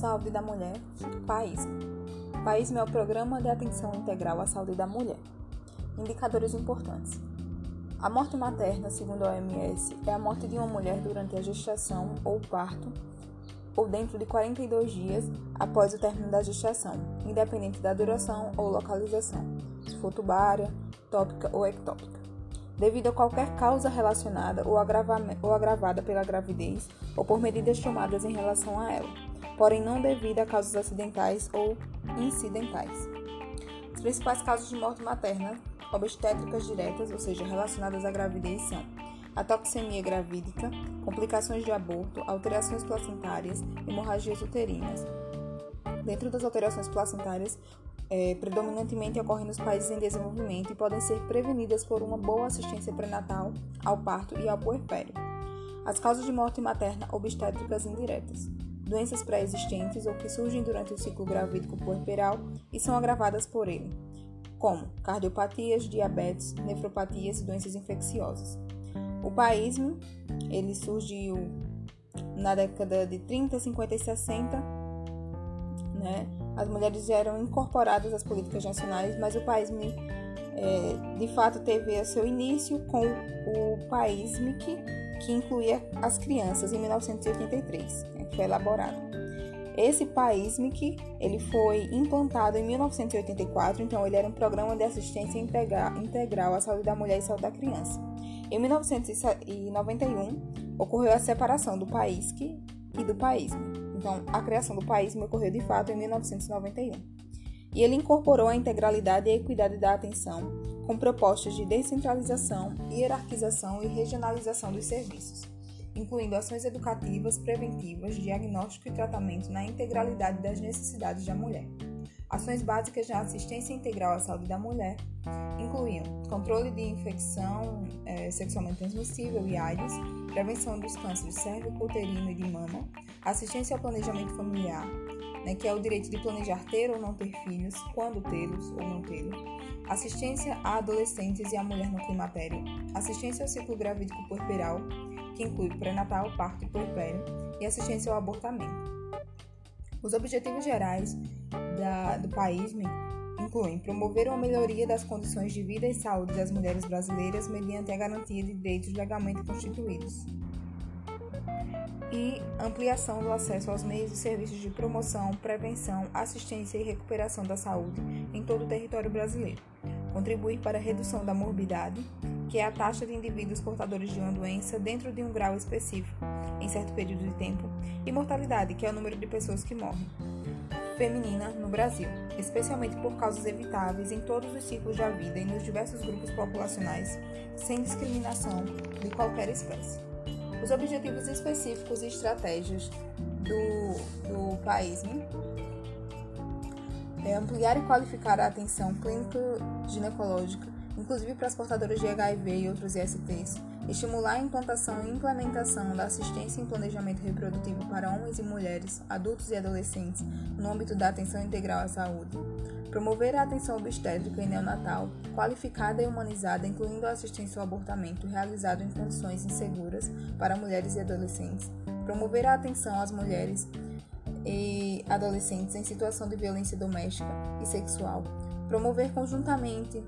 Saúde da Mulher, País. País é o Programa de Atenção Integral à Saúde da Mulher. Indicadores importantes. A morte materna, segundo a OMS, é a morte de uma mulher durante a gestação ou parto ou dentro de 42 dias após o término da gestação, independente da duração ou localização, se for tubária, tópica ou ectópica devido a qualquer causa relacionada ou, ou agravada pela gravidez ou por medidas tomadas em relação a ela, porém não devido a causas acidentais ou incidentais. As principais causas de morte materna obstétricas diretas, ou seja, relacionadas à gravidez, são a toxemia gravídica, complicações de aborto, alterações placentárias, hemorragias uterinas. Dentro das alterações placentárias, é, predominantemente ocorrem nos países em desenvolvimento e podem ser prevenidas por uma boa assistência pré-natal, ao parto e ao puerpério. As causas de morte materna obstétricas indiretas. Doenças pré-existentes ou que surgem durante o ciclo gravídico puerperal e são agravadas por ele, como cardiopatias, diabetes, nefropatias e doenças infecciosas. O paísmo, ele surgiu na década de 30, 50 e 60, né? as mulheres eram incorporadas às políticas nacionais, mas o país é, de fato teve seu início com o país que, incluía as crianças em 1983, né, que foi elaborado. Esse país ele foi implantado em 1984, então ele era um programa de assistência integral à saúde da mulher e saúde da criança. Em 1991 ocorreu a separação do país e do país. Então, a criação do país me ocorreu de fato em 1991. E ele incorporou a integralidade e a equidade da atenção, com propostas de descentralização, hierarquização e regionalização dos serviços, incluindo ações educativas, preventivas, diagnóstico e tratamento na integralidade das necessidades da mulher. Ações básicas na assistência integral à saúde da mulher incluíam controle de infecção é, sexualmente transmissível e AIDS, prevenção dos cânceres cérvico-uterino e de mama, assistência ao planejamento familiar, né, que é o direito de planejar ter ou não ter filhos, quando tê-los ou não tê-los, assistência a adolescentes e a mulher no climatério, assistência ao ciclo gravídico puerperal, que inclui pré-natal, parto e puerpério, e assistência ao abortamento. Os objetivos gerais da, do país incluem promover uma melhoria das condições de vida e saúde das mulheres brasileiras mediante a garantia de direitos legalmente constituídos e ampliação do acesso aos meios e serviços de promoção, prevenção, assistência e recuperação da saúde em todo o território brasileiro. Contribuir para a redução da morbidade, que é a taxa de indivíduos portadores de uma doença dentro de um grau específico, em certo período de tempo, e mortalidade, que é o número de pessoas que morrem. Feminina no Brasil, especialmente por causas evitáveis em todos os ciclos da vida e nos diversos grupos populacionais, sem discriminação de qualquer espécie. Os objetivos específicos e estratégias do, do país né? É ampliar e qualificar a atenção clínico-ginecológica, inclusive para as portadoras de HIV e outros ISTs, estimular a implantação e implementação da assistência em planejamento reprodutivo para homens e mulheres, adultos e adolescentes, no âmbito da atenção integral à saúde, promover a atenção obstétrica e neonatal, qualificada e humanizada, incluindo a assistência ao abortamento realizado em condições inseguras para mulheres e adolescentes, promover a atenção às mulheres e adolescentes em situação de violência doméstica e sexual, promover conjuntamente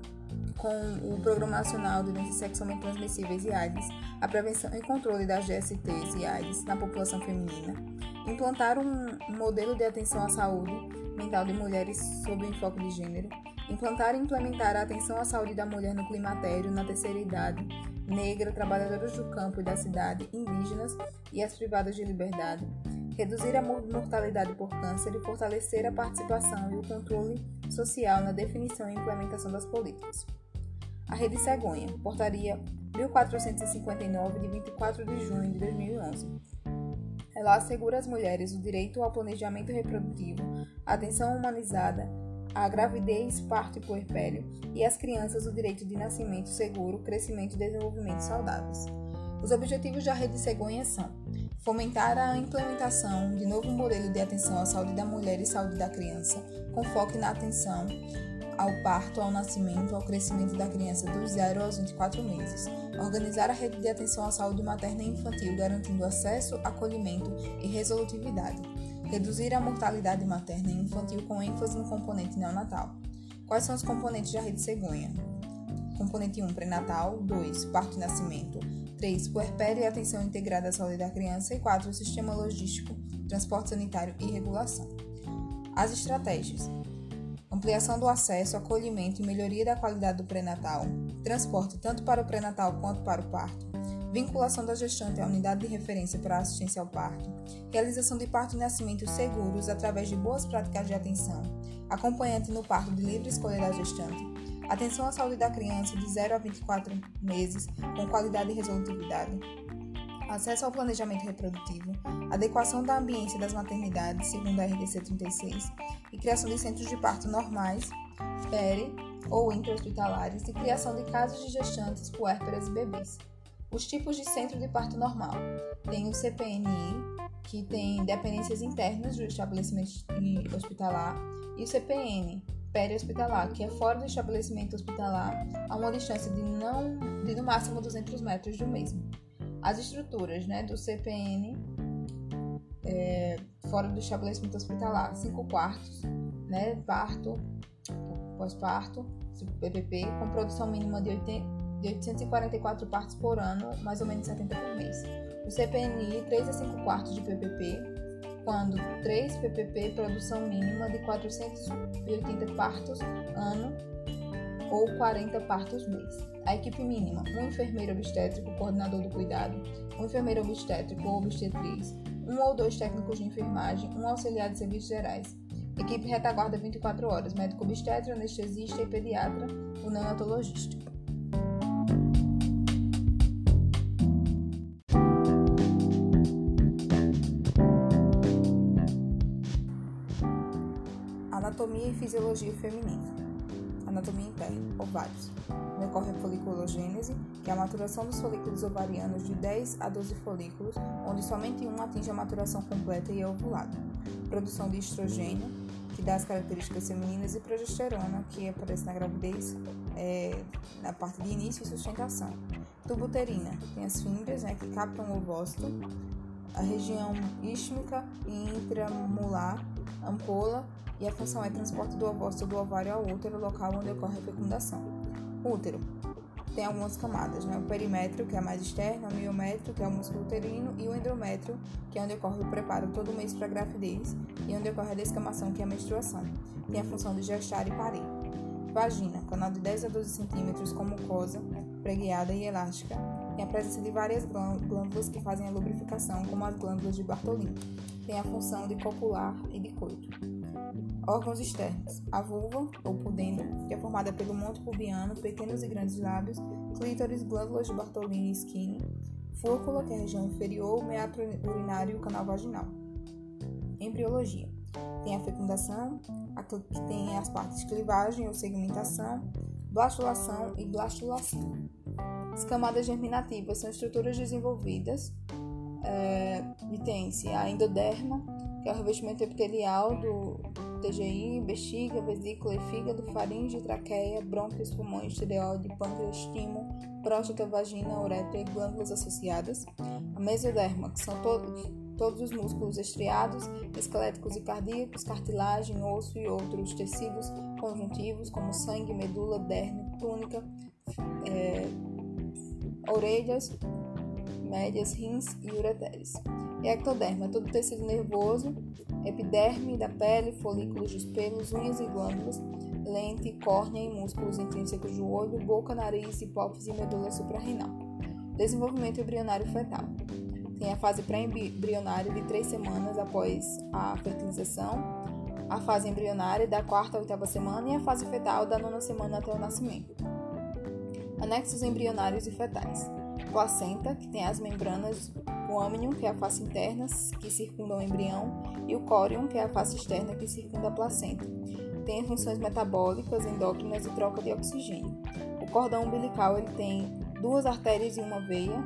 com o Programa Nacional de Doenças Sexualmente Transmissíveis e AIDS, a prevenção e controle das GSTs e AIDS na população feminina, implantar um, modelo de atenção à saúde mental de mulheres sob o enfoque de gênero, implantar e implementar a atenção à saúde da mulher no climatério, na terceira idade, negra, trabalhadoras do campo e da cidade, indígenas e as privadas de liberdade, reduzir a mortalidade por câncer e fortalecer a participação e o controle social na definição e implementação das políticas. A Rede Cegonha, Portaria 1459, de 24 de junho de 2011. Ela assegura às mulheres o direito ao planejamento reprodutivo, atenção humanizada, à gravidez, parto e puerpério, e às crianças o direito de nascimento seguro, crescimento e desenvolvimento saudáveis. Os objetivos da Rede Cegonha são fomentar a implementação de novo modelo de atenção à saúde da mulher e saúde da criança, com foco na atenção ao parto, ao nascimento, ao crescimento da criança dos 0 aos 24 meses. Organizar a rede de atenção à saúde materna e infantil, garantindo acesso, acolhimento e resolutividade. Reduzir a mortalidade materna e infantil com ênfase no componente neonatal. Quais são os componentes da rede cegonha? Componente 1, pré-natal. 2, parto e nascimento. 3, puerpério e atenção integrada à saúde da criança. E 4, sistema logístico, transporte sanitário e regulação. As estratégias. Ampliação do acesso, acolhimento e melhoria da qualidade do pré-natal. Transporte tanto para o pré-natal quanto para o parto. Vinculação da gestante à unidade de referência para assistência ao parto. Realização de parto e nascimento seguros através de boas práticas de atenção. Acompanhante no parto de livre escolha da gestante. Atenção à saúde da criança de 0 a 24 meses, com qualidade e resolutividade. Acesso ao planejamento reprodutivo, adequação da ambiência das maternidades, segundo a RDC 36, e criação de centros de parto normais, peri ou intra-hospitalares, e criação de casas de gestantes, puérperas e bebês. Os tipos de centro de parto normal. Tem o CPNI, que tem dependências internas do estabelecimento hospitalar, e o CPN, peri-hospitalar, que é fora do estabelecimento hospitalar, a uma distância de, não, de no máximo 200 metros do mesmo. As estruturas né, do CPN é, fora do estabelecimento hospitalar, 5 quartos, né, parto, pós-parto, PPP, com produção mínima de, 80, de 844 partos por ano, mais ou menos 70 por mês. O CPNI, 3 a 5 quartos de PPP, quando 3 PPP, produção mínima de 480 partos ano ou 40 partos mês. A equipe mínima: um enfermeiro obstétrico, coordenador do cuidado, um enfermeiro obstétrico ou obstetriz, um ou dois técnicos de enfermagem, um auxiliar de serviços gerais. Equipe retaguarda 24 horas, médico obstetra, anestesista e pediatra, o neonatologista. Fisiologia feminina. Anatomia interna, ovários. Ocorre a foliculogênese, que é a maturação dos folículos ovarianos de 10 a 12 folículos, onde somente um atinge a maturação completa e é ovulado. Produção de estrogênio, que dá as características femininas, e progesterona, que aparece na gravidez, é, na parte de início e sustentação. Tubo uterina, tem as fímbrias né, que captam o ovócito, a região istímica e intramular, ampola e a função é transporte do ovócito do ovário ao útero, local onde ocorre a fecundação. Útero tem algumas camadas, né? O perimétrio, que é mais externa, o miométrio, que é o músculo uterino, e o endométrio, que é onde ocorre o preparo todo mês para a gravidez, e onde ocorre a descamação, que é a menstruação. Tem a função de gestar e parir. Vagina, canal de 10 a 12 centímetros com mucosa, preguiada e elástica. Tem a presença de várias glândulas que fazem a lubrificação, como as glândulas de Bartolini. Tem a função de copular e de coito. Órgãos externos: a vulva, ou pudenda, que é formada pelo monte pubiano, pequenos e grandes lábios, clítoris, glândulas de Bartolini e Skinny, fúrcula, que é a região inferior, meatro urinário e canal vaginal. Embriologia: tem a fecundação, a que tem as partes clivagem ou segmentação, blastulação e blastulação. As camadas germinativas são estruturas desenvolvidas é, e tem-se a endoderma, que é o revestimento epitelial do TGI, bexiga, vesícula e fígado, faringe, traqueia, brônquios, pulmões, tireoide, pâncreas, timo, próstata, vagina, uretra e glândulas associadas. A mesoderma, que são todos, todos os músculos estriados, esqueléticos e cardíacos, cartilagem, osso e outros tecidos conjuntivos, como sangue, medula, derme, túnica, é, orelhas, médias, rins e ureteres. E ectoderma, todo tecido nervoso, epiderme da pele, folículos dos pelos, unhas e glândulas, lente, córnea e músculos intrínsecos do olho, boca, nariz, hipófise e medula suprarrenal. Desenvolvimento embrionário fetal. Tem a fase pré-embrionária de três semanas após a fertilização, a fase embrionária da quarta a oitava semana e a fase fetal da nona semana até o nascimento. Anexos embrionários e fetais. Placenta, que tem as membranas o âmnion, que é a face interna que circunda o embrião, e o córion, que é a face externa que circunda a placenta. Tem funções metabólicas, endócrinas e troca de oxigênio. O cordão umbilical ele tem duas artérias e uma veia,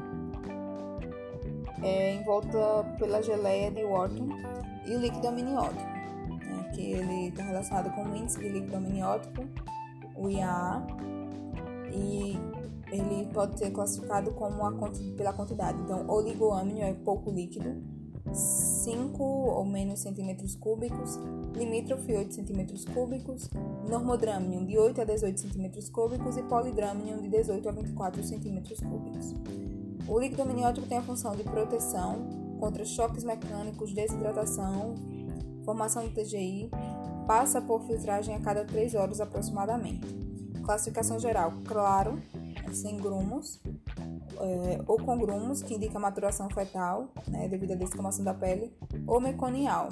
é, em volta pela geleia de Wharton, e o líquido amniótico, né, que ele está relacionado com o índice de líquido amniótico, o IAA, e ele pode ser classificado como a, pela quantidade. Então, oligoâmino é pouco líquido, 5 ou menos centímetros cúbicos, limítrofe 8 centímetros cúbicos, normodrâmnium de 8 a 18 centímetros cúbicos e polidrâmnium de 18 a 24 centímetros cúbicos. O líquido amniótico tem a função de proteção contra choques mecânicos, desidratação, formação de TGI, passa por filtragem a cada 3 horas aproximadamente. Classificação geral: claro, sem grumos, é, ou com grumos, que indica maturação fetal, né, devido à descamação da pele, ou meconial.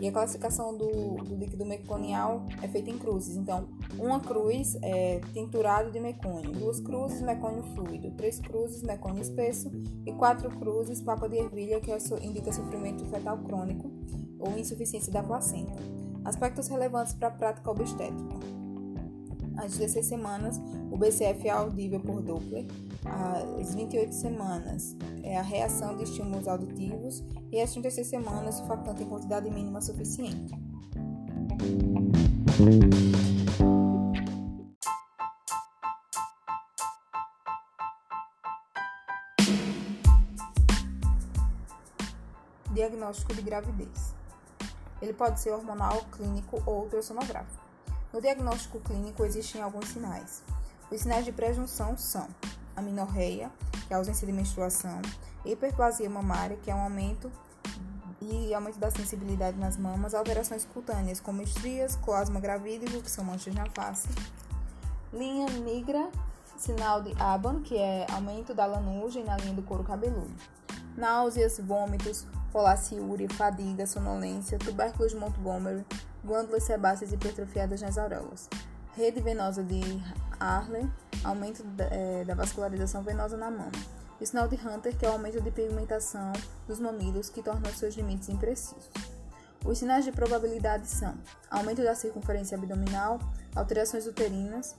E a classificação do, do, líquido meconial é feita em cruzes. Então, uma cruz é tinturado de mecônio, duas cruzes, mecônio fluido, três cruzes, mecônio espesso e quatro cruzes, papa de ervilha, que é, indica sofrimento fetal crônico ou insuficiência da placenta. Aspectos relevantes para a prática obstétrica. Às 16 semanas, o BCF é audível por Doppler. Às 28 semanas, é a reação de estímulos auditivos. E às 36 semanas, surfactante em quantidade mínima suficiente. Diagnóstico de gravidez. Ele pode ser hormonal, clínico ou ultrassonográfico. No diagnóstico clínico existem alguns sinais. Os sinais de prejunção são amenorreia, que é a ausência de menstruação, hiperplasia mamária, que é um aumento e aumento da sensibilidade nas mamas, alterações cutâneas como estrias, cloasma gravídico, que são manchas na face, linha negra, sinal de Aban, que é aumento da lanugem na linha do couro cabeludo, náuseas, vômitos, polaciúria, fadiga, sonolência, tubérculos de Montgomery, glândulas sebáceas hipertrofiadas nas auréolas, rede venosa de Arlen, aumento é, da vascularização venosa na mama, e sinal de Hunter, que é o aumento de pigmentação dos mamilos, que torna seus limites imprecisos. Os sinais de probabilidade são aumento da circunferência abdominal, alterações uterinas,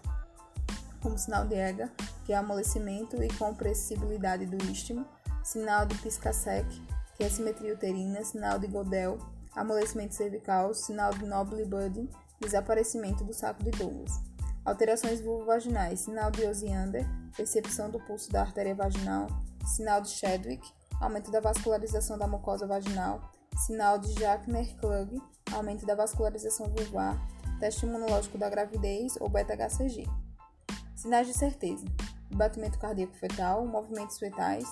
como sinal de EGA, que é amolecimento e compressibilidade do istmo, sinal de pisca-sec, que é simetria uterina, sinal de Godel, amolecimento cervical, sinal de Noble Budding, desaparecimento do saco de Douglas. Alterações vulvovaginais, sinal de Osiander, percepção do pulso da artéria vaginal, sinal de Chadwick, aumento da vascularização da mucosa vaginal, sinal de Jacquemer-Klug, aumento da vascularização vulvar, teste imunológico da gravidez ou beta-HCG. Sinais de certeza: batimento cardíaco fetal, movimentos fetais,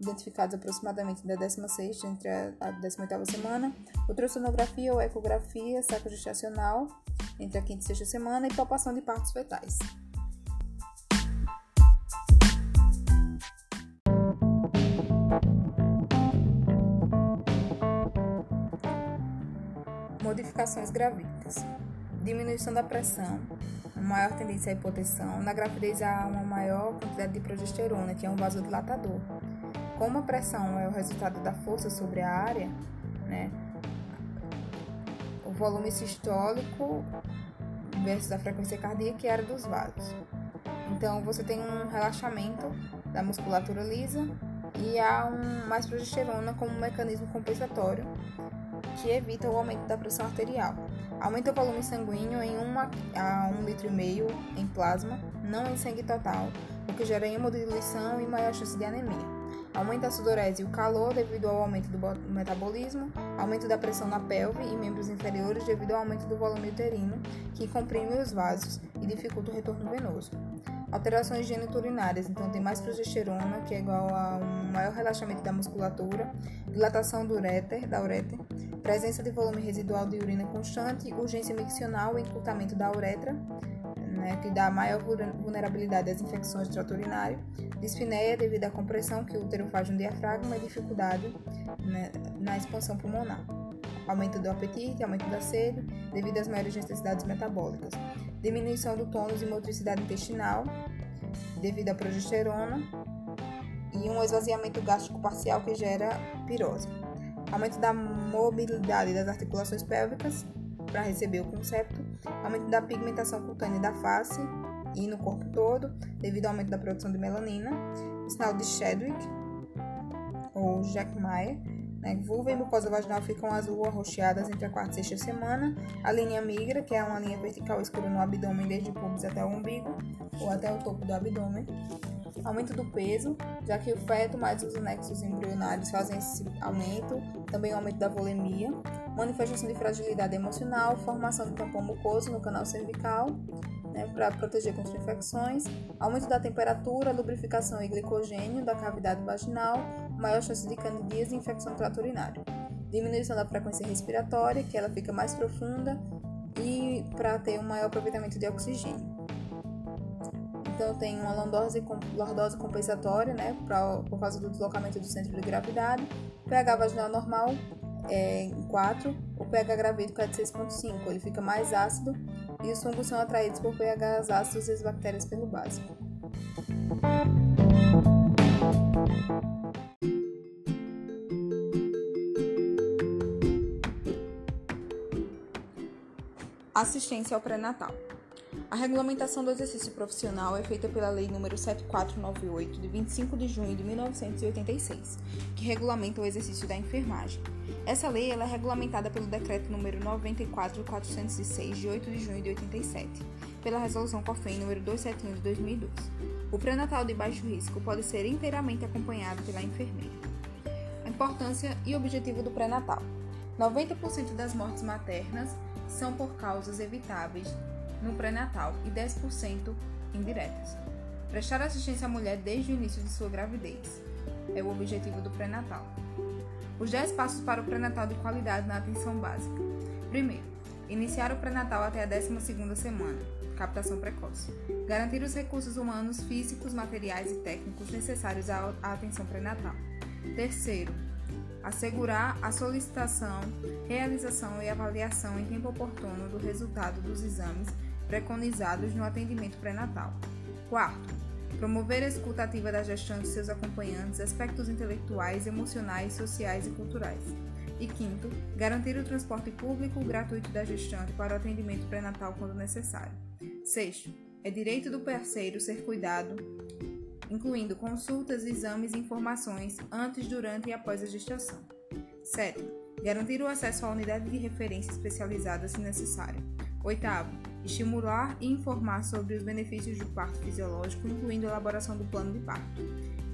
identificados aproximadamente da 16 entre a 18 semana, ultrassonografia ou ecografia sacro-gestacional entre a quinta e sexta semana e palpação de partos fetais. Modificações gravídicas. Diminuição da pressão, maior tendência à hipotensão. Na gravidez há uma maior quantidade de progesterona, que é um vasodilatador como a pressão é o resultado da força sobre a área, né, o volume sistólico versus a frequência cardíaca e a área dos vasos. Então, você tem um relaxamento da musculatura lisa e há um, mais progesterona como um mecanismo compensatório que evita o aumento da pressão arterial. Aumenta o volume sanguíneo em 1 a 1,5 litro e meio em plasma, não em sangue total, o que gera hemodiluição e maior chance de anemia. Aumenta a sudorese e o calor devido ao aumento do metabolismo, aumento da pressão na pelve e membros inferiores devido ao aumento do volume uterino, que comprime os vasos e dificulta o retorno venoso. Alterações geniturinárias, então tem mais progesterona, que é igual a um maior relaxamento da musculatura, dilatação do uréter, da ureter, presença de volume residual de urina constante, urgência miccional e encurtamento da uretra, né, que dá maior vulnerabilidade às infecções do trato urinário, dispneia devido à compressão que o útero faz no diafragma e dificuldade né, na expansão pulmonar, aumento do apetite, aumento da sede devido às maiores necessidades metabólicas, diminuição do tônus e motricidade intestinal devido à progesterona. E um esvaziamento gástrico parcial que gera pirose, aumento da mobilidade das articulações pélvicas para receber o concepto, aumento da pigmentação cutânea da face e no corpo todo, devido ao aumento da produção de melanina, o sinal de Chadwick ou Jack Mayer, né? vulva e mucosa vaginal ficam azul ou arroxeadas entre a quarta e sexta semana, a linha migra, que é uma linha vertical escura no abdômen desde o pubis até o umbigo, ou até o topo do abdômen, Aumento do peso, já que o feto mais os anexos embrionários fazem esse aumento. Também o aumento da volemia. Manifestação de fragilidade emocional, formação de tampão mucoso no canal cervical, né, para proteger contra infecções. Aumento da temperatura, lubrificação e glicogênio da cavidade vaginal, maior chance de candidíase e infecção trato urinário. Diminuição da frequência respiratória, que ela fica mais profunda e para ter um maior aproveitamento de oxigênio. Então tem uma lordose, lordose compensatória, né, pra, por causa do deslocamento do centro de gravidade. pH vaginal normal é em 4, o pH gravídico é de 6.5, ele fica mais ácido e os fungos são atraídos por pHs ácidos e as bactérias pelo básico. Assistência ao pré-natal. A regulamentação do exercício profissional é feita pela Lei nº 7498, de 25 de junho de 1986, que regulamenta o exercício da enfermagem. Essa lei é regulamentada pelo Decreto nº 94406, de 8 de junho de 87, pela Resolução COFEN nº 271 de 2012. O pré-natal de baixo risco pode ser inteiramente acompanhado pela enfermeira. A importância e objetivo do pré-natal. 90% das mortes maternas são por causas evitáveis no pré-natal e 10% indiretas. Prestar assistência à mulher desde o início de sua gravidez é o objetivo do pré-natal. Os 10 passos para o pré-natal de qualidade na atenção básica. Primeiro, iniciar o pré-natal até a 12ª semana, captação precoce. Garantir os recursos humanos, físicos, materiais e técnicos necessários à atenção pré-natal. Terceiro, assegurar a solicitação, realização e avaliação em tempo oportuno do resultado dos exames preconizados no atendimento pré-natal. Quarto, promover a escuta ativa da gestante e seus acompanhantes, aspectos intelectuais, emocionais, sociais e culturais. E quinto, garantir o transporte público gratuito da gestante para o atendimento pré-natal quando necessário. Sexto, é direito do parceiro ser cuidado, incluindo consultas, exames e informações antes, durante e após a gestação. Sétimo, garantir o acesso à unidade de referência especializada se necessário. Oitavo, estimular e informar sobre os benefícios do parto fisiológico, incluindo a elaboração do plano de parto.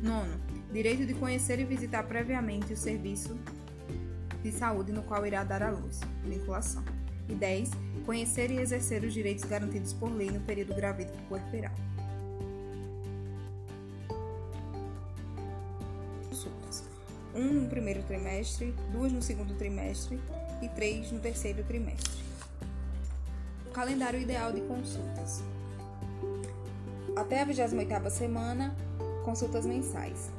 Nono, direito de conhecer e visitar previamente o serviço de saúde no qual irá dar à luz, vinculação. E 10. Conhecer e exercer os direitos garantidos por lei no período gravídico puerperal. Consultas. Um no primeiro trimestre, duas no segundo trimestre e três no terceiro trimestre. Calendário ideal de consultas. Até a 28ª semana, consultas mensais.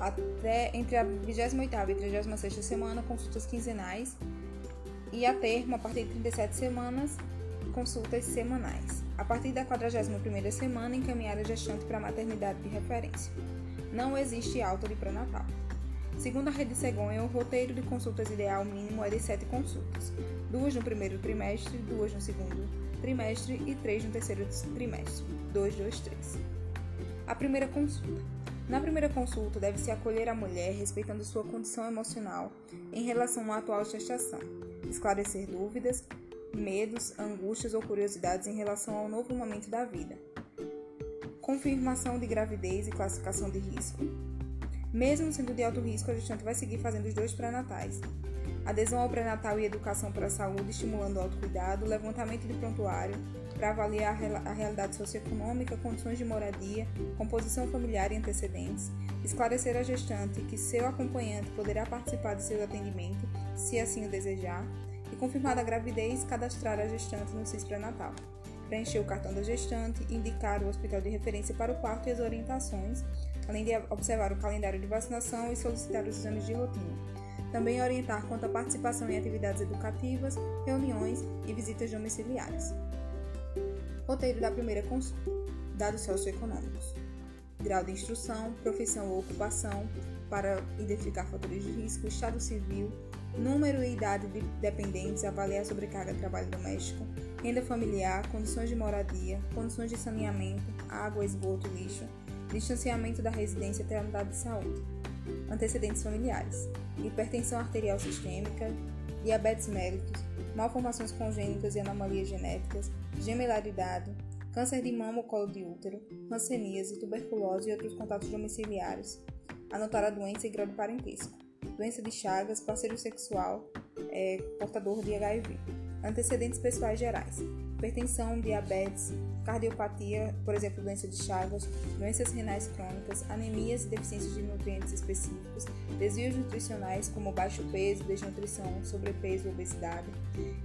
Até entre a 28ª e 36ª semana, consultas quinzenais. E a termo, a partir de 37 semanas, consultas semanais. A partir da 41ª semana, encaminhar a gestante para a maternidade de referência. Não existe alta de pré-natal. Segundo a Rede Cegonha, o roteiro de consultas ideal mínimo é de 7 consultas, duas no primeiro trimestre, duas no segundo trimestre e três no terceiro trimestre. 2, 2, 3. A primeira consulta. Na primeira consulta, deve-se acolher a mulher respeitando sua condição emocional em relação à atual gestação, esclarecer dúvidas, medos, angústias ou curiosidades em relação ao novo momento da vida, confirmação de gravidez e classificação de risco, mesmo sendo de alto risco, a gestante vai seguir fazendo os dois pré-natais. Adesão ao pré-natal e educação para a saúde, estimulando o autocuidado, levantamento de prontuário para avaliar a realidade socioeconômica, condições de moradia, composição familiar e antecedentes, esclarecer a gestante que seu acompanhante poderá participar de seu atendimento, se assim o desejar, e confirmada a gravidez, cadastrar a gestante no CIS pré-natal preencher o cartão da gestante, indicar o hospital de referência para o parto e as orientações, além de observar o calendário de vacinação e solicitar os exames de rotina. Também orientar quanto à participação em atividades educativas, reuniões e visitas domiciliares. Roteiro da primeira consulta. Dados socioeconômicos. Grau de instrução, profissão ou ocupação, para identificar fatores de risco, estado civil, número e idade de dependentes, avaliar sobrecarga de trabalho doméstico, renda familiar, condições de moradia, condições de saneamento, água, esgoto, lixo, distanciamento da residência até a unidade de saúde, antecedentes familiares, hipertensão arterial sistêmica, diabetes mellitus, malformações congênitas e anomalias genéticas, gemelaridade, câncer de mama ou colo de útero, hanseníase, tuberculose e outros contatos domiciliares. Anotar a doença e grau de parentesco. Doença de Chagas, parceiro sexual, é, portador de HIV. Antecedentes pessoais gerais: hipertensão, diabetes, cardiopatia, por exemplo, doença de Chagas, doenças renais crônicas, anemias e deficiências de nutrientes específicos, desvios nutricionais como baixo peso, desnutrição, sobrepeso, obesidade,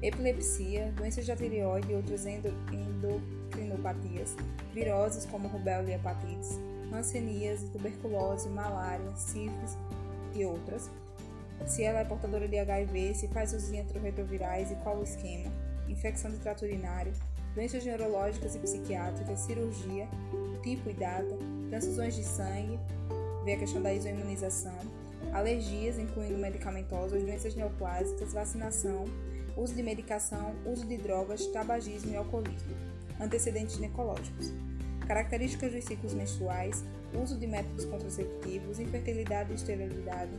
epilepsia, doenças da tireoide e outras endocrinopatias, viroses como rubéola e hepatites, hanseníase, tuberculose, malária, sífilis e outras, se ela é portadora de HIV, se faz uso de antirretrovirais e qual o esquema, infecção de trato urinário, doenças neurológicas e psiquiátricas, cirurgia, tipo e data, transfusões de sangue, vê a questão da isoimunização, alergias, incluindo medicamentosas, doenças neoplásicas, vacinação, uso de medicação, uso de drogas, tabagismo e alcoolismo, antecedentes ginecológicos, características dos ciclos menstruais, uso de métodos contraceptivos, infertilidade e esterilidade,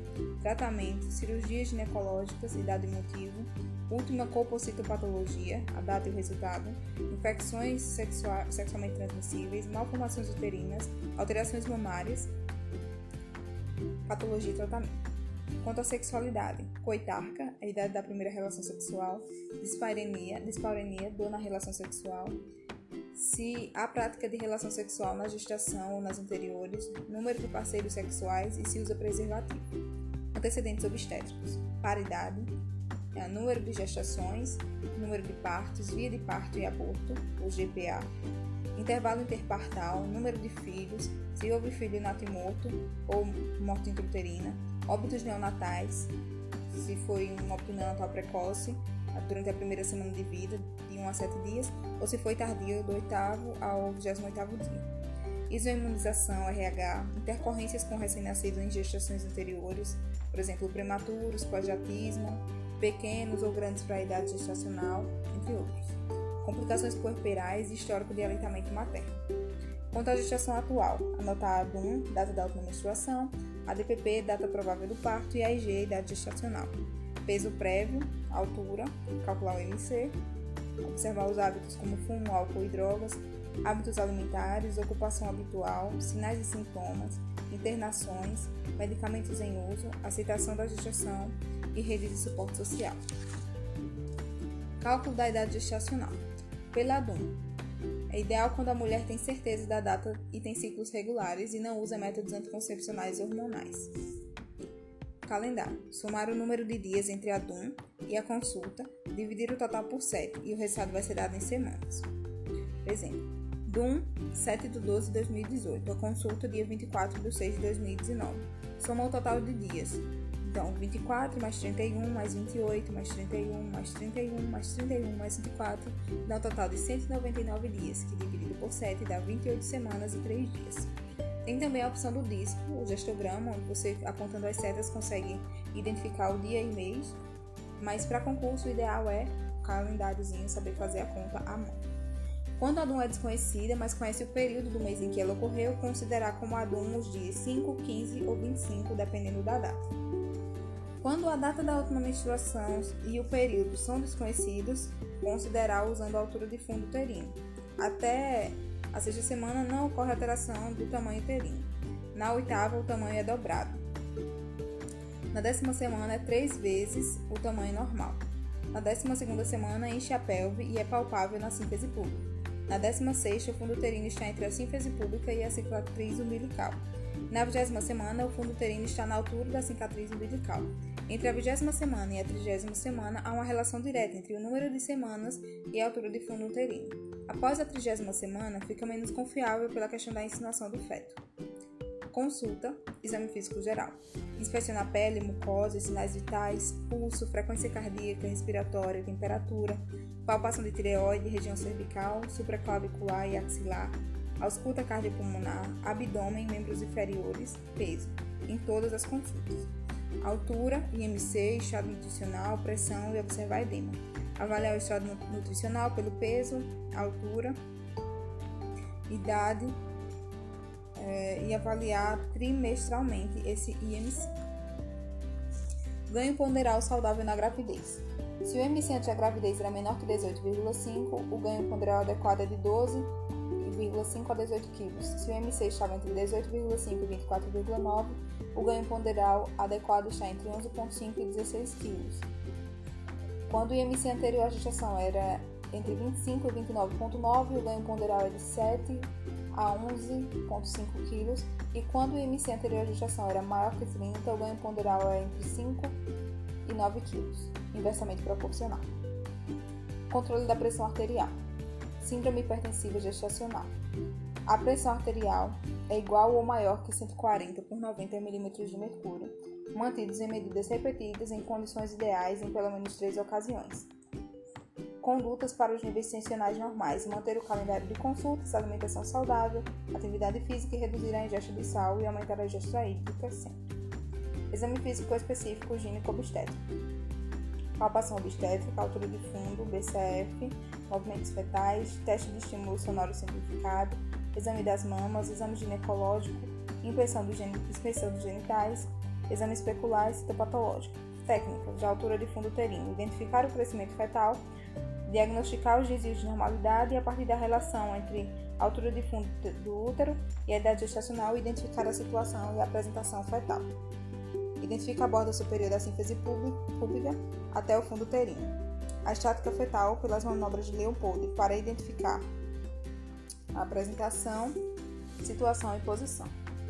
tratamento, cirurgias ginecológicas, idade e motivo, última colpocitopatologia, a data e o resultado, infecções sexualmente transmissíveis, malformações uterinas, alterações mamárias, patologia e tratamento. Quanto à sexualidade, coitarca, a idade da primeira relação sexual, disparenia, disparenia, dor na relação sexual, se há prática de relação sexual na gestação ou nas anteriores, número de parceiros sexuais e se usa preservativo. Antecedentes obstétricos, paridade, é, número de gestações, número de partos, via de parto e aborto, ou GPA, intervalo interpartal, número de filhos, se houve filho nato e morto ou morte intrauterina, óbitos neonatais, se foi um óbito neonatal precoce, durante a primeira semana de vida, de 1 a 7 dias, ou se foi tardio, do 8 ao 28 dia. Isoimunização, RH, intercorrências com recém-nascido em gestações anteriores, por exemplo, prematuros, pós-jatismo, pequenos ou grandes para a idade gestacional, entre outros. Complicações puerperais e histórico de aleitamento materno. Quanto à gestação atual, a DUM, data da última menstruação, a DPP, data provável do parto, e a IG, idade gestacional peso prévio, altura, calcular o MC, observar os hábitos como fumo, álcool e drogas, hábitos alimentares, ocupação habitual, sinais e sintomas, internações, medicamentos em uso, aceitação da gestação e rede de suporte social. Cálculo da idade gestacional. Pela DUM. É ideal quando a mulher tem certeza da data e tem ciclos regulares e não usa métodos anticoncepcionais hormonais. Calendário. Somar o número de dias entre a DUM e a consulta, dividir o total por 7 e o resultado vai ser dado em semanas. Exemplo, DUM 7 de 12 de 2018, a consulta dia 24 de 6 de 2019. Soma o total de dias. Então, 24 mais 31 mais 28 mais 31 mais 31 mais 31 mais 24 dá um total de 199 dias, que dividido por 7 dá 28 semanas e 3 dias. Tem também a opção do disco, o gestograma, onde você, apontando as setas, consegue identificar o dia e mês. Mas para concurso, o ideal é o calendáriozinho, saber fazer a conta à mão. Quando a DUM é desconhecida, mas conhece o período do mês em que ela ocorreu, considerar como a DUM os dias 5, 15 ou 25, dependendo da data. Quando a data da última menstruação e o período são desconhecidos, considerar usando a altura de fundo uterino. Até a sexta semana não ocorre alteração do tamanho uterino. Na oitava, o tamanho é dobrado. Na décima semana, é três vezes o tamanho normal. Na décima segunda semana, enche a pelve e é palpável na síntese pública. Na décima sexta, o fundo uterino está entre a síntese pública e a cicatriz umbilical. Na vigésima semana, o fundo uterino está na altura da cicatriz umbilical. Entre a vigésima semana e a trigésima semana, há uma relação direta entre o número de semanas e a altura de fundo uterino. Após a trigésima semana, fica menos confiável pela questão da insinuação do feto. Consulta, exame físico geral. Inspecionar pele, mucosa, sinais vitais, pulso, frequência cardíaca, respiratória, temperatura, palpação de tireoide, região cervical, supraclavicular e axilar, ausculta cardiopulmonar, abdômen, membros inferiores, peso, em todas as consultas. Altura, IMC, estado nutricional, pressão e observar edema avaliar o estado nutricional pelo peso, altura, idade é, e avaliar trimestralmente esse IMC. Ganho ponderal saudável na gravidez. Se o IMC antes da gravidez era menor que 18,5, o ganho ponderal adequado é de 12 18,5 a 18 kg. Se o MC estava entre 18,5 e 24,9, o ganho ponderal adequado está entre 11,5 e 16 kg. Quando o IMC anterior à gestação era entre 25 e 29,9, o ganho ponderal é de 7 a 11,5 kg, e quando o IMC anterior à gestação era maior que 30, o ganho ponderal é entre 5 e 9 kg, inversamente proporcional. Controle da pressão arterial. Síndrome hipertensiva gestacional. A pressão arterial é igual ou maior que 140 por 90 mm de mercúrio, mantidos em medidas repetidas em condições ideais em pelo menos três ocasiões. Condutas para os níveis tensionais normais: manter o calendário de consultas, alimentação saudável, atividade física e reduzir a ingesta de sal e aumentar a ingesta hídrica sempre. Exame físico específico gineco-obstétrico. Palpação obstétrica, altura de fundo, BCF, movimentos fetais, teste de estímulo sonoro simplificado, exame das mamas, exame ginecológico, inspeção, do gen... inspeção dos genitais, exame especular e citopatológico. Técnicas de altura de fundo uterino, identificar o crescimento fetal, diagnosticar os desvios de normalidade e a partir da relação entre a altura de fundo do útero e a idade gestacional, identificar a situação e a apresentação fetal. Identifica a borda superior da síntese pública até o fundo uterino. A estática fetal pelas manobras de Leopold para identificar a apresentação, situação e posição.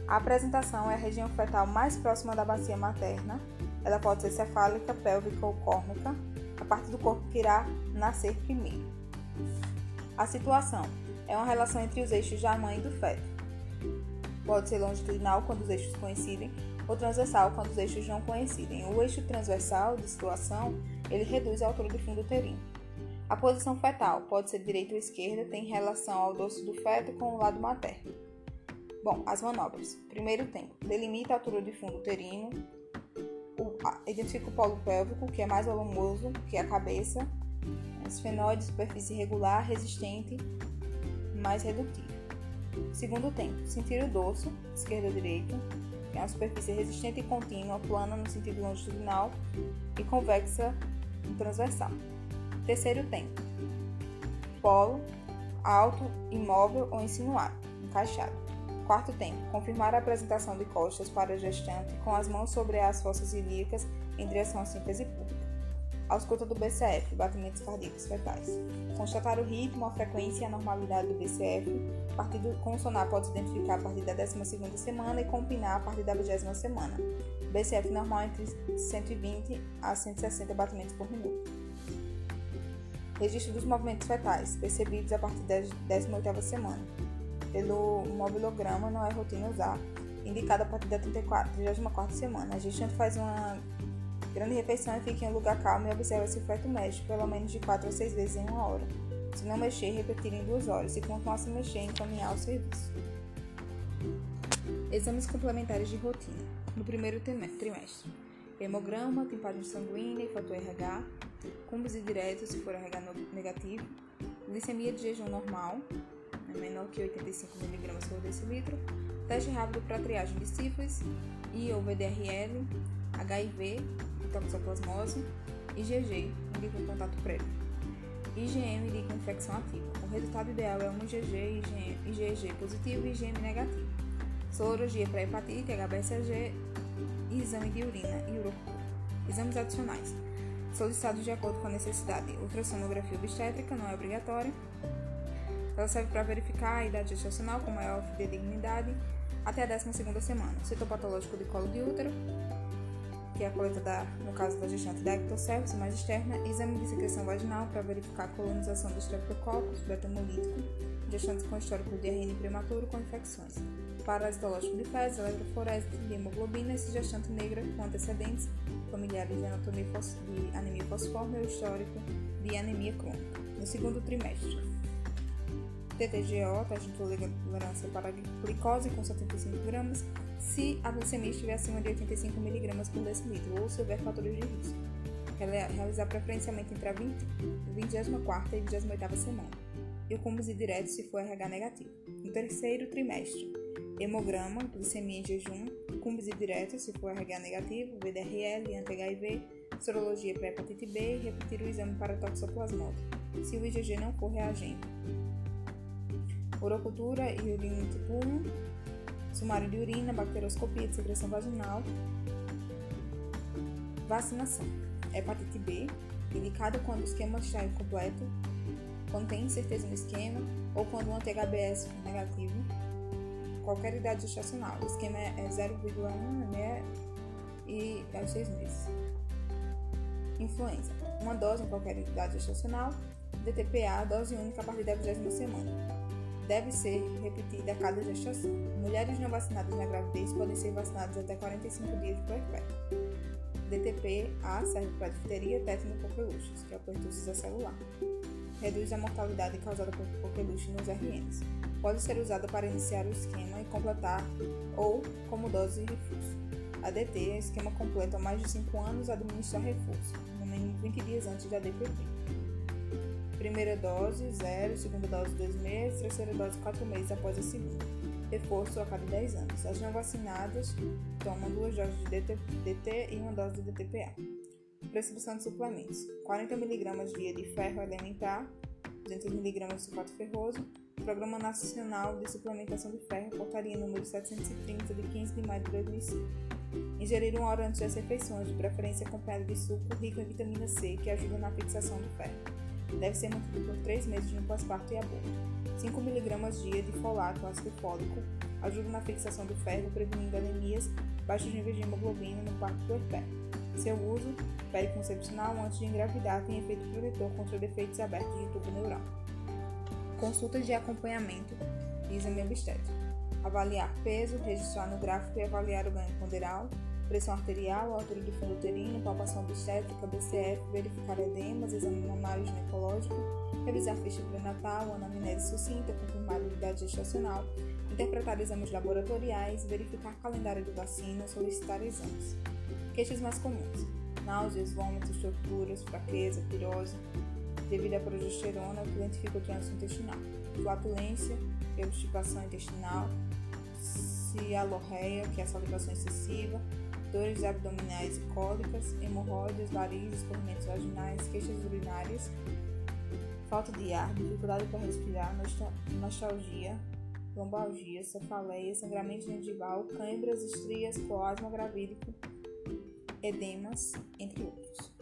A apresentação é a região fetal mais próxima da bacia materna. Ela pode ser cefálica, pélvica ou córnica, a parte do corpo que irá nascer primeiro. A situação é uma relação entre os eixos da mãe e do feto. Pode ser longitudinal quando os eixos coincidem ou transversal quando os eixos não coincidem. O eixo transversal de situação ele reduz a altura do fundo uterino. A posição fetal pode ser direita ou esquerda, tem relação ao dorso do feto com o lado materno. Bom, as manobras. Primeiro tempo. Delimita a altura de fundo uterino. O, a, identifica o polo pélvico, que é mais volumoso que a cabeça. Esfenoide, superfície irregular, resistente, mais redutível. Segundo tempo. Sentir o dorso, esquerda ou direita. É uma superfície resistente e contínua, plana no sentido longitudinal e convexa no transversal. Terceiro tempo. Polo, alto, imóvel ou insinuado, encaixado. Quarto tempo. Confirmar a apresentação de costas para o gestante com as mãos sobre as fossas ilíacas em direção à síntese pública. Ausculta do BCF, batimentos cardíacos fetais. Constatar o ritmo, a frequência e a normalidade do BCF. A partir do consonar pode se identificar a partir da 12ª semana e combinar a partir da 20 semana. BCF normal entre 120 a 160 batimentos por minuto. Registro dos movimentos fetais, percebidos a partir da 18ª semana. Pelo mobilograma, não é rotina usar, indicado a partir da 34, 34 semana. A gestante faz uma grande refeição e fica em um lugar calmo e observa se o feto mexe, pelo menos de 4 a 6 vezes em uma hora. Se não mexer, repetir em duas horas. Se continuar se mexer, encaminhar ao serviço. Exames complementares de rotina. No primeiro trimestre hemograma, tipagem sanguínea e fator RH, cumbos direto se for RH negativo, glicemia de jejum normal, né, menor que 85 mg por decilitro, teste rápido para triagem de sífilis e ou VDRL, HIV, toxoplasmose, IgG, indica um contato prévio. IgM indica infecção ativa. O resultado ideal é um IgG, IgG positivo e IgM negativo. Sorologia para hepatite, HBsAg e exame de urina e urocultura. Exames adicionais. Solicitados de acordo com a necessidade. Ultrassonografia obstétrica não é obrigatória. Ela serve para verificar a idade gestacional com maior fidedignidade até a 12 semana. Citopatológico de colo de útero, que é a coleta, da, no caso da gestante, da ectocervix mais externa. Exame de secreção vaginal para verificar a colonização do streptococcus, beta-hemolítico. Gestantes com histórico de RN prematuro com infecções parasitológico de fezes, eletroforese hemoglobina e gestante negra com antecedentes familiares de anatomia de anemia fosforme ou histórico de anemia crônica. No segundo trimestre, TTGO, taxa de tolerância para glicose com 75 gramas, se a glicemia estiver acima de 85 mg por decilitro ou se houver fatores de risco. Realizar preferencialmente entre a 20, 24 e 28 semana. E o cúmulo direto se for RH negativo. No terceiro trimestre, hemograma, glicemia em jejum, cúmbis direto se for RH negativo, VDRL, anti-HIV, sorologia para hepatite B e repetir o exame para toxoplasmose, se o IgG não for reagente. urocultura e urina tipo 1, sumário de urina, bacteroscopia de secreção vaginal, vacinação, hepatite B, indicada quando o esquema está incompleto, quando tem incerteza no esquema ou quando o anti-HBS for negativo, qualquer idade gestacional. O esquema é 0,1 né, e é 6 meses. Influenza. Uma dose em qualquer idade gestacional. DTPA, dose única a partir da 20 semana. Deve ser repetida a cada gestação. Mulheres não vacinadas na gravidez podem ser vacinadas até 45 dias de puerpério. DTP-A serve para difteria, tétano e coqueluches, que é o pertussis acelular. Reduz a mortalidade causada por coqueluche nos RNs. Pode ser usada para iniciar o esquema e completar ou como dose de reforço. A DT é esquema completo há mais de 5 anos administra reforço, no mínimo 20 dias antes da DPP. Primeira dose, 0, segunda dose, 2 meses, terceira dose, 4 meses após a segunda. Reforço a cada 10 anos. As não vacinadas tomam duas doses de DT, DT e uma dose de DTPA. Prescrição de suplementos: 40 mg dia de ferro elementar, 200 mg de sulfato ferroso. Programa Nacional de Suplementação de Ferro, portaria número 730 de 15 de maio de 2005. Ingerir uma hora antes das refeições, de preferência acompanhada de suco rico em vitamina C, que ajuda na fixação do ferro. Deve ser mantido por 3 meses no pós-parto e aborto. 5 mg dia de folato ácido fólico ajuda na fixação do ferro, prevenindo anemias, baixos níveis de hemoglobina no parto puerpério. Seu uso periconcepcional antes de engravidar tem efeito protetor contra defeitos abertos de tubo neural. Consultas de acompanhamento e exame obstétrico. Avaliar peso, registrar no gráfico e avaliar o ganho ponderal, pressão arterial, altura do fundo uterino, palpação obstétrica, BCF, verificar edemas, exame mamário ginecológico, revisar ficha pré-natal, anamnese sucinta, confirmar idade gestacional, interpretar exames laboratoriais, verificar calendário de vacina, solicitar exames. Queixas mais comuns: náuseas, vômitos, torturas, fraqueza, pirose, devido à progesterona, que identifica o trânsito intestinal, flatulência, obstipação intestinal, cialorreia, que é a salivação excessiva, dores abdominais e cólicas, hemorroidas, varizes, corrimentos vaginais, queixas urinárias, falta de ar, dificuldade para respirar, nostalgia, lombalgia, cefaleia, sangramento gengival, câimbras, estrias, coasma gravídico, edemas, entre outros.